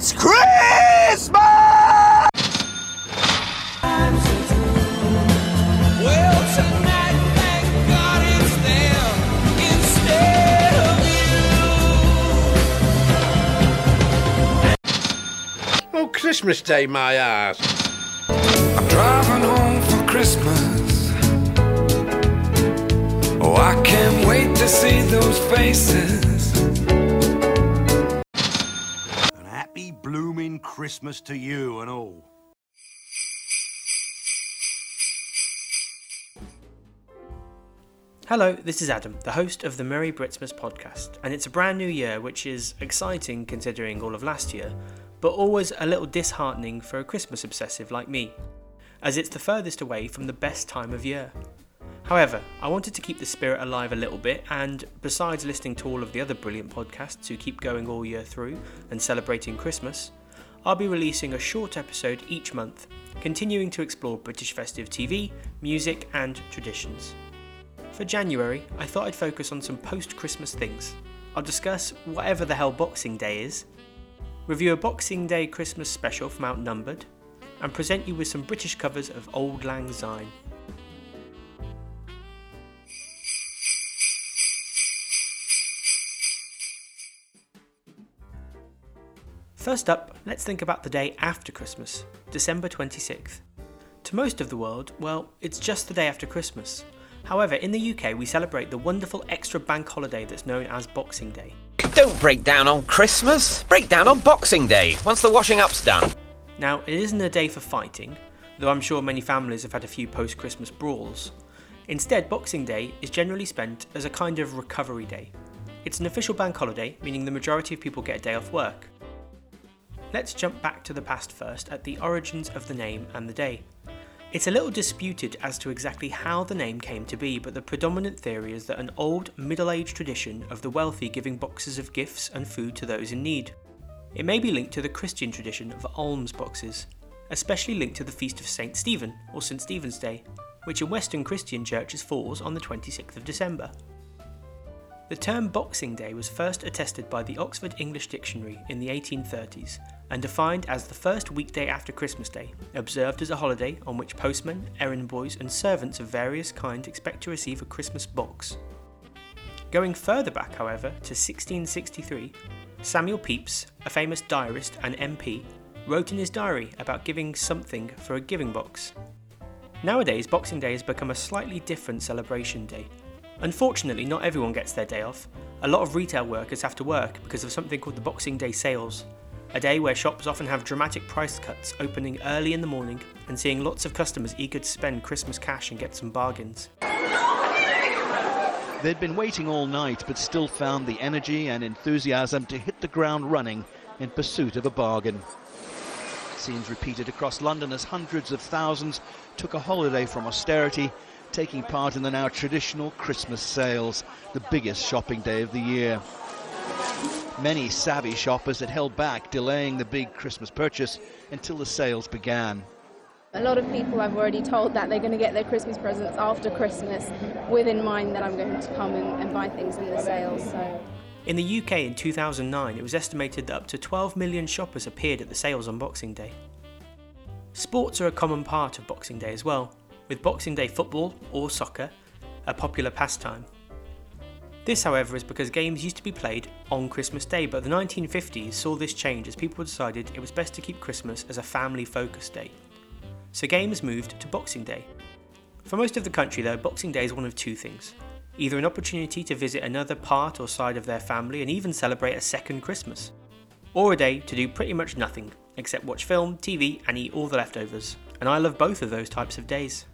It's Christmas! Well, tonight, thank God it's them instead of you. Oh, Christmas Day, my ass. I'm driving home for Christmas. Oh, I can't wait to see those faces. Christmas to you and all. Hello, this is Adam, the host of the Merry Britsmas podcast, and it's a brand new year, which is exciting considering all of last year, but always a little disheartening for a Christmas obsessive like me, as it's the furthest away from the best time of year. However, I wanted to keep the spirit alive a little bit, and besides listening to all of the other brilliant podcasts who keep going all year through and celebrating Christmas, I'll be releasing a short episode each month, continuing to explore British festive TV, music, and traditions. For January, I thought I'd focus on some post Christmas things. I'll discuss whatever the hell Boxing Day is, review a Boxing Day Christmas special from Outnumbered, and present you with some British covers of Auld Lang Syne. First up, let's think about the day after Christmas, December 26th. To most of the world, well, it's just the day after Christmas. However, in the UK, we celebrate the wonderful extra bank holiday that's known as Boxing Day. Don't break down on Christmas. Break down on Boxing Day, once the washing up's done. Now, it isn't a day for fighting, though I'm sure many families have had a few post Christmas brawls. Instead, Boxing Day is generally spent as a kind of recovery day. It's an official bank holiday, meaning the majority of people get a day off work. Let's jump back to the past first at the origins of the name and the day. It's a little disputed as to exactly how the name came to be, but the predominant theory is that an old Middle Age tradition of the wealthy giving boxes of gifts and food to those in need. It may be linked to the Christian tradition of alms boxes, especially linked to the feast of St. Stephen or St. Stephen's Day, which in Western Christian churches falls on the 26th of December. The term Boxing Day was first attested by the Oxford English Dictionary in the 1830s and defined as the first weekday after Christmas Day, observed as a holiday on which postmen, errand boys, and servants of various kinds expect to receive a Christmas box. Going further back, however, to 1663, Samuel Pepys, a famous diarist and MP, wrote in his diary about giving something for a giving box. Nowadays, Boxing Day has become a slightly different celebration day. Unfortunately, not everyone gets their day off. A lot of retail workers have to work because of something called the Boxing Day sales, a day where shops often have dramatic price cuts, opening early in the morning and seeing lots of customers eager to spend Christmas cash and get some bargains. They'd been waiting all night, but still found the energy and enthusiasm to hit the ground running in pursuit of a bargain. Scenes repeated across London as hundreds of thousands took a holiday from austerity, taking part in the now traditional Christmas sales, the biggest shopping day of the year. Many savvy shoppers had held back, delaying the big Christmas purchase until the sales began. A lot of people I've already told that they're going to get their Christmas presents after Christmas with in mind that I'm going to come and, and buy things in the sales. So In the UK in 2009, it was estimated that up to 12 million shoppers appeared at the sales on Boxing Day. Sports are a common part of Boxing Day as well, with Boxing Day football or soccer a popular pastime. This, however, is because games used to be played on Christmas Day, but the 1950s saw this change as people decided it was best to keep Christmas as a family focused day. So games moved to Boxing Day. For most of the country, though, Boxing Day is one of two things either an opportunity to visit another part or side of their family and even celebrate a second Christmas, or a day to do pretty much nothing except watch film, TV, and eat all the leftovers. And I love both of those types of days.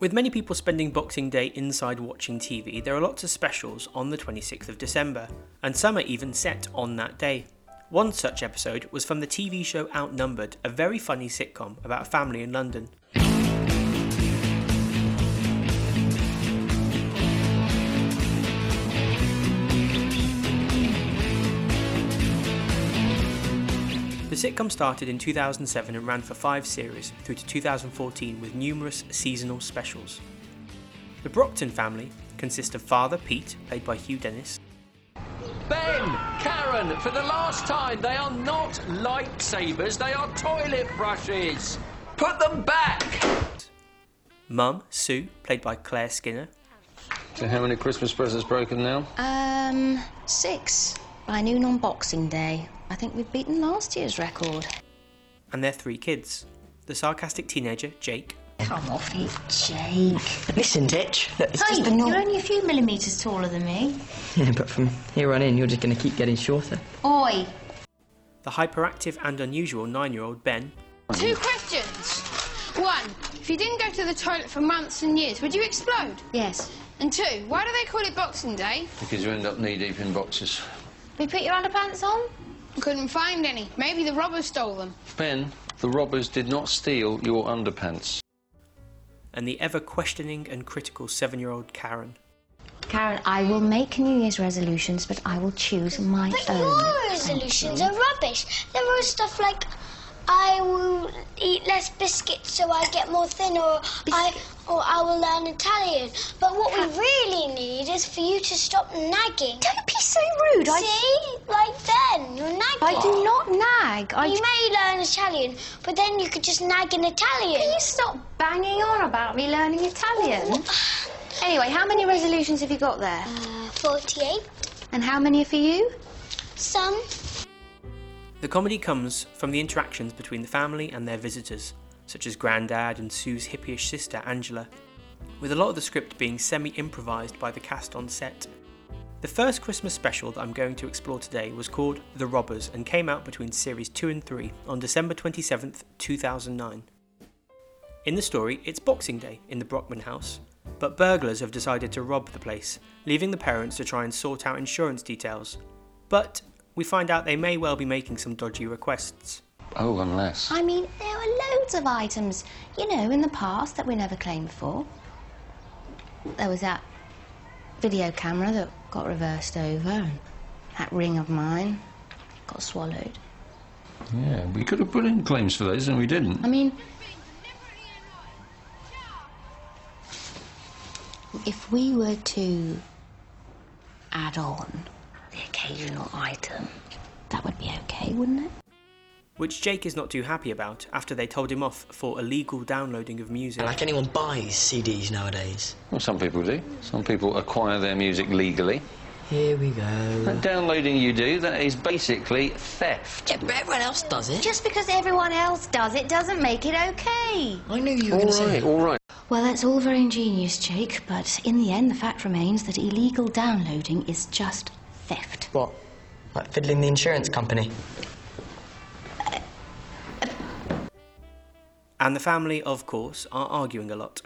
With many people spending Boxing Day inside watching TV, there are lots of specials on the 26th of December, and some are even set on that day. One such episode was from the TV show Outnumbered, a very funny sitcom about a family in London. Sitcom started in 2007 and ran for five series through to 2014 with numerous seasonal specials. The Brockman family consists of father Pete, played by Hugh Dennis, Ben, Karen, for the last time, they are not lightsabers, they are toilet brushes. Put them back! Mum, Sue, played by Claire Skinner, So how many Christmas presents broken now? Um, six. By noon on Boxing Day. I think we've beaten last year's record. and their three kids the sarcastic teenager, Jake, Come off it, Jake. Listen, Ditch. Look, it's Hey, just been you're only a few millimetres taller than me. Yeah, but from here on in, you're just going to keep getting shorter. Oi! the hyperactive and unusual nine year old Ben, Two questions. One, if you didn't go to the toilet for months and years, would you explode? Yes. And two, why do they call it Boxing Day? Because you end up knee deep in boxes. We put your underpants on? Couldn't find any. Maybe the robbers stole them. Ben, the robbers did not steal your underpants. and the ever questioning and critical seven year old Karen. Karen, I will make New Year's resolutions, but I will choose my But own. your resolutions are rubbish. There are stuff like I will eat less biscuits so I get more thin, or I or I will learn Italian. But what we really need is for you to stop nagging. Don't be so rude. I- See, like then you're nagging. I do not nag. I You may learn Italian, but then you could just nag in Italian. Can you stop banging on about me learning Italian? Anyway, how many resolutions have you got there? Uh, Forty-eight. And how many are for you? Some. The comedy comes from the interactions between the family and their visitors, such as Grandad and Sue's hippyish sister Angela, with a lot of the script being semi improvised by the cast on set. The first Christmas special that I'm going to explore today was called The Robbers and came out between series 2 and 3 on December 27th, 2009. In the story, it's Boxing Day in the Brockman house, but burglars have decided to rob the place, leaving the parents to try and sort out insurance details. But we find out they may well be making some dodgy requests. Oh, unless. I mean, there were loads of items, you know, in the past that we never claimed for. There was that video camera that got reversed over, and that ring of mine got swallowed. Yeah, we could have put in claims for those and we didn't. I mean, if we were to add on the occasional item, that would be okay, wouldn't it? Which Jake is not too happy about after they told him off for illegal downloading of music. Like anyone buys CDs nowadays. Well, some people do. Some people acquire their music legally. Here we go. That downloading you do, that is basically theft. Yeah, but everyone else does it. Just because everyone else does it doesn't make it okay. I knew you were All going to say right, that. all right. Well, that's all very ingenious, Jake, but in the end, the fact remains that illegal downloading is just theft. What? Like fiddling the insurance company? And the family, of course, are arguing a lot,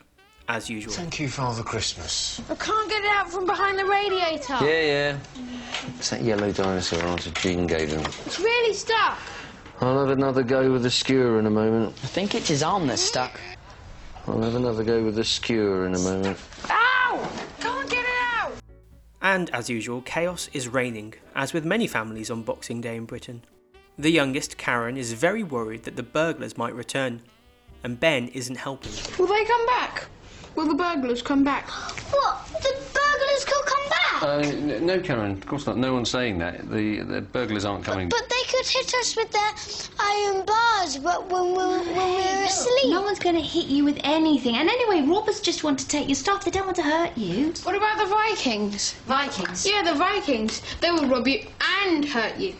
as usual. Thank you, Father Christmas. I can't get it out from behind the radiator. Yeah, yeah. It's that yellow dinosaur answer Jean gave him. It's really stuck. I'll have another go with the skewer in a moment. I think it's his arm that's stuck. I'll have another go with the skewer in a moment. Ow! And as usual, chaos is reigning, as with many families on Boxing Day in Britain. The youngest, Karen, is very worried that the burglars might return, and Ben isn't helping. Will they come back? Will the burglars come back? What? The burglars could come back. Uh, n- no, Karen, of course not. No one's saying that. The, the burglars aren't coming. But they could hit us with their iron bars but when we, when we were asleep. No one's going to hit you with anything. And anyway, robbers just want to take your stuff. They don't want to hurt you. What about the Vikings? Vikings. Yeah, the Vikings. They will rob you and hurt you.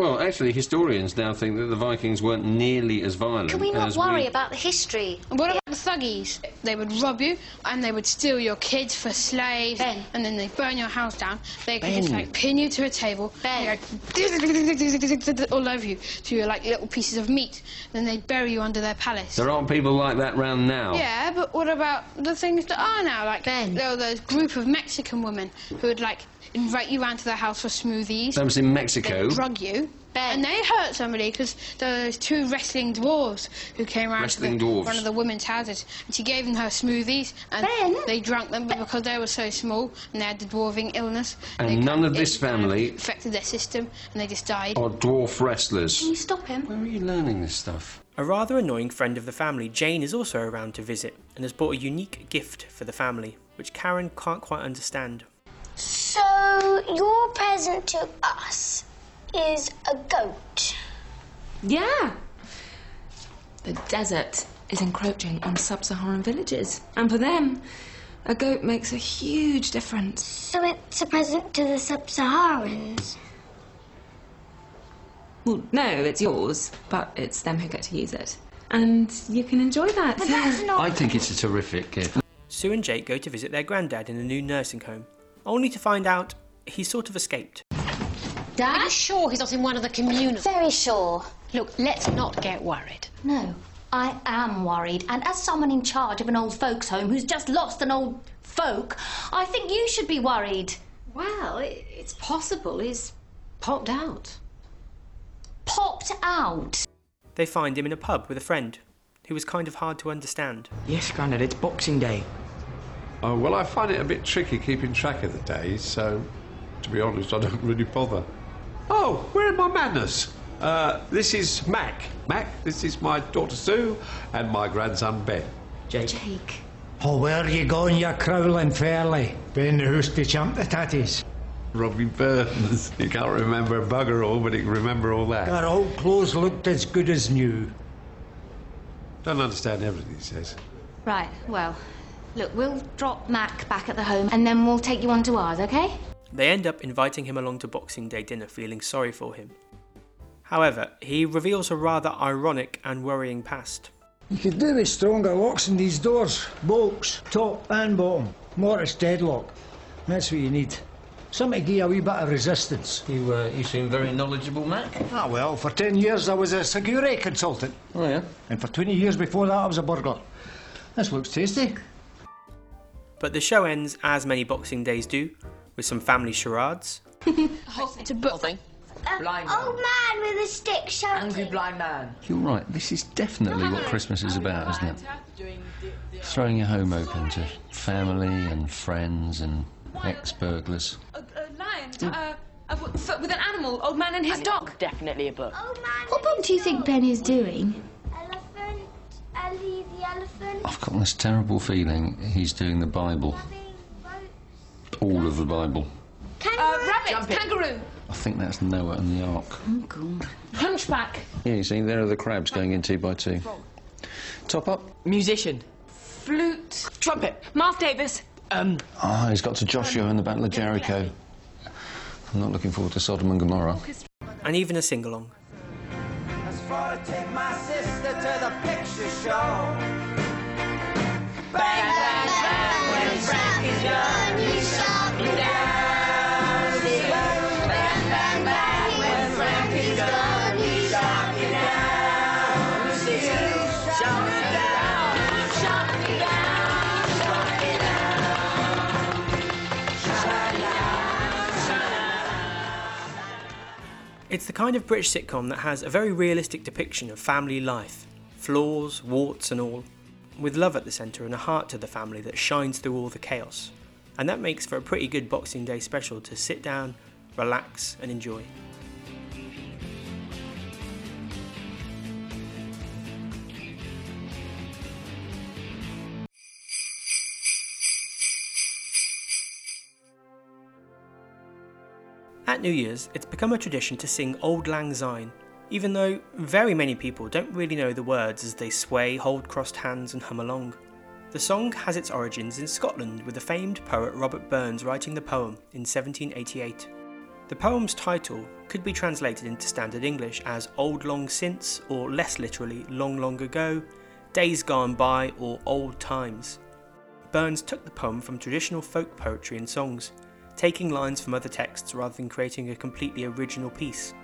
Well, actually, historians now think that the Vikings weren't nearly as violent Can we not as worry we... about the history? And what about the thuggies? They would rob you and they would steal your kids for slaves. Ben. And then they'd burn your house down. They could Ben. just like pin you to a table. Ben. and go all over you. to you're like little pieces of meat. Then they'd bury you under their palace. There aren't people like that round now. Yeah, but what about the things that are now? Like Ben. there were those group of Mexican women who would like invite you round to their house for smoothies. That was in Mexico. They'd drug you. Ben. And they hurt somebody because there were two wrestling dwarves who came around Wrestling to the, dwarves. one of the women's houses and she gave them her smoothies and Ben. they drank them but because they were so small and they had the dwarfing illness And they none of this family- affected their system and they just died. Are dwarf wrestlers. Can you stop him? Where are you learning this stuff? A rather annoying friend of the family, Jane, is also around to visit and has brought a unique gift for the family, which Karen can't quite understand. So your present to us is a goat. Yeah. The desert is encroaching on sub Saharan villages, and for them, a goat makes a huge difference. So it's a present to the sub-Saharans. Well, no, it's yours, but it's them who get to use it. And you can enjoy that. But that's not. I think it's a terrific gift. Sue and Jake go to visit their granddad in a new nursing home, only to find out he sort of escaped. Dad? Are you sure he's not in one of the communal? Very sure. Look, let's not get worried. No, I am worried, and as someone in charge of an old folks' home who's just lost an old folk, I think you should be worried. Well, it, it's possible he's popped out. Popped out? They find him in a pub with a friend, who was kind of hard to understand. Yes, Grandad, it's Boxing Day. Oh, well, I find it a bit tricky keeping track of the days, so to be honest, I don't really bother. Oh, where are my manners? Uh, this is Mac. Mac, this is my daughter Sue and my grandson Ben. Jake. Jake. Oh, where are you going, you crowling fairly? Been the hoose to champ the tatties. Robbie Burns. You can't remember a bugger all, but he can remember all that. Our old clothes looked as good as new. Don't understand everything he says. Right, well, look, we'll drop Mac back at the home and then we'll take you on to ours, okay? They end up inviting him along to Boxing Day dinner, feeling sorry for him. However, he reveals a rather ironic and worrying past. You could do with stronger locks in these doors. Bolts, top and bottom. Mortise deadlock. That's what you need. Something to give you a wee bit of resistance. You, uh, you seem very knowledgeable, Mac. Ah, well, for 10 years I was a security consultant. Oh, yeah? And for 20 years before that I was a burglar. This looks tasty. But the show ends as many Boxing Days do, with some family charades, It's a book thing. Blind old man with a stick shouting. Angry blind man. You're right. This is definitely what Christmas is about, isn't it? Throwing your home open to family and friends and ex-burglars. A, a lion, uh, a, w- f- with an animal, old man and his dog. Definitely a book. Old man What book do you think Ben is doing? Elephant. Ellie the elephant. I've got this terrible feeling he's doing the Bible. All of the Bible. Uh, rabbit, kangaroo, I think that's Noah and the Ark. Oh, God. hunchback, Yeah, you see, there are the crabs going in two by two. Top up. Musician. flute, Trumpet. Mark Davis. Um, Ah, he's got to Joshua in the Battle of Jericho. I'm not looking forward to Sodom and Gomorrah. and even a sing along. Bang, bang, bang, when shot me down. It's the kind of British sitcom that has a very realistic depiction of family life flaws, warts, and all, with love at the centre and a heart to the family that shines through all the chaos. And that makes for a pretty good Boxing Day special to sit down, relax, and enjoy. At New Year's, it's become a tradition to sing Auld Lang Syne, even though very many people don't really know the words as they sway, hold crossed hands, and hum along. The song has its origins in Scotland, with the famed poet Robert Burns writing the poem in 1788. The poem's title could be translated into standard English as Old Long Since, or less literally, Long Long Ago, Days Gone By, or Old Times. Burns took the poem from traditional folk poetry and songs, taking lines from other texts rather than creating a completely original piece.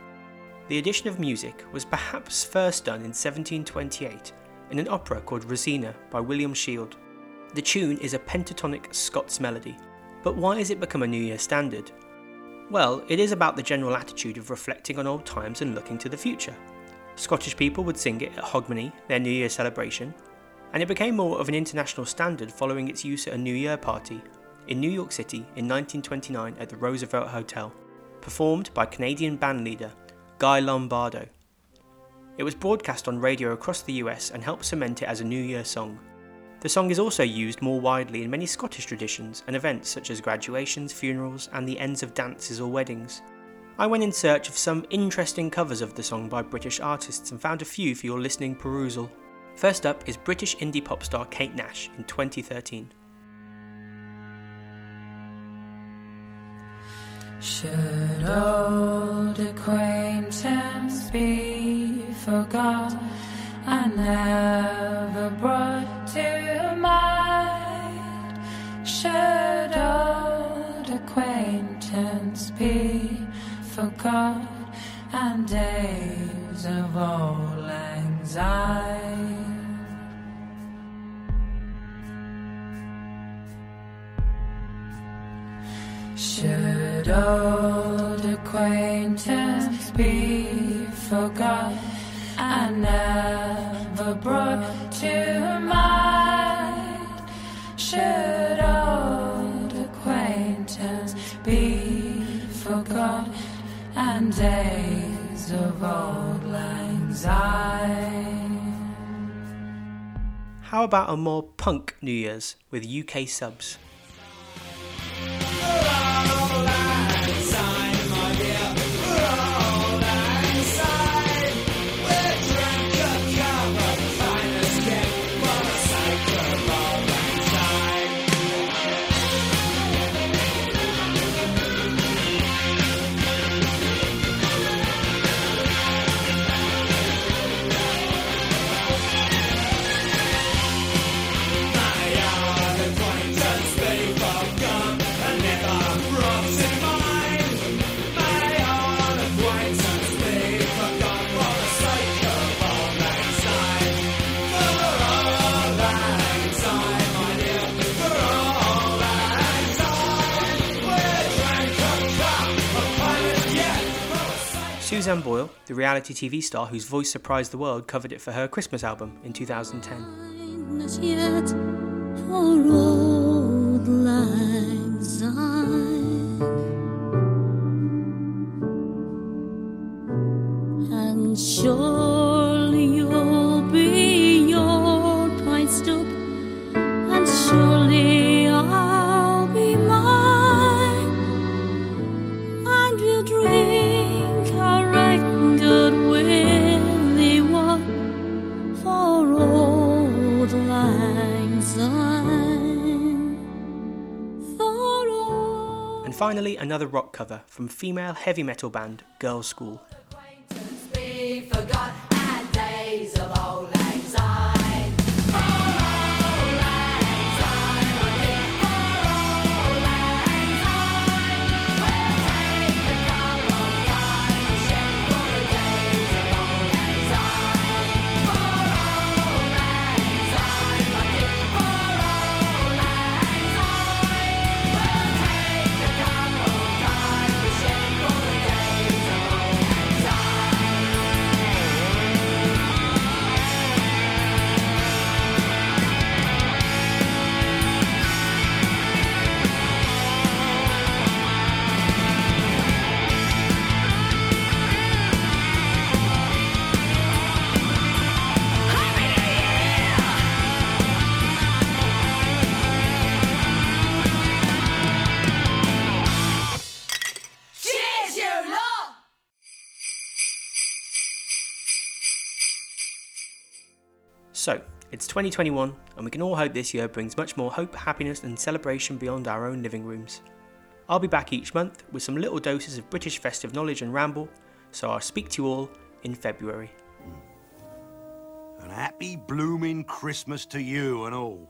The addition of music was perhaps first done in 1728 in an opera called Rosina by William Shield. The tune is a pentatonic Scots melody, but why has it become a New Year standard? Well, it is about the general attitude of reflecting on old times and looking to the future. Scottish people would sing it at Hogmanay, their New Year celebration, and it became more of an international standard following its use at a New Year party in New York City in 1929 at the Roosevelt Hotel, performed by Canadian bandleader Guy Lombardo. It was broadcast on radio across the US and helped cement it as a New Year song. The song is also used more widely in many Scottish traditions and events such as graduations, funerals, and the ends of dances or weddings. I went in search of some interesting covers of the song by British artists and found a few for your listening perusal. First up is British indie pop star Kate Nash in 2013. Should old acquaintance be forgot and never brought to mind? Should old acquaintance be forgot and days of old anxiety? Should old acquaintance be forgot and never brought to mind? Should old acquaintance be forgot and days of old anxiety? How about a more punk New Year's with UK subs? Susan Boyle, the reality TV star whose voice surprised the world, covered it for her Christmas album in 2010. Not yet for old lang syne. And surely you'll another rock cover from female heavy metal band Girlschool. 2021, and we can all hope this year brings much more hope, happiness, and celebration beyond our own living rooms. I'll be back each month with some little doses of British festive knowledge and ramble, so I'll speak to you all in February. Mm. An happy blooming Christmas to you and all.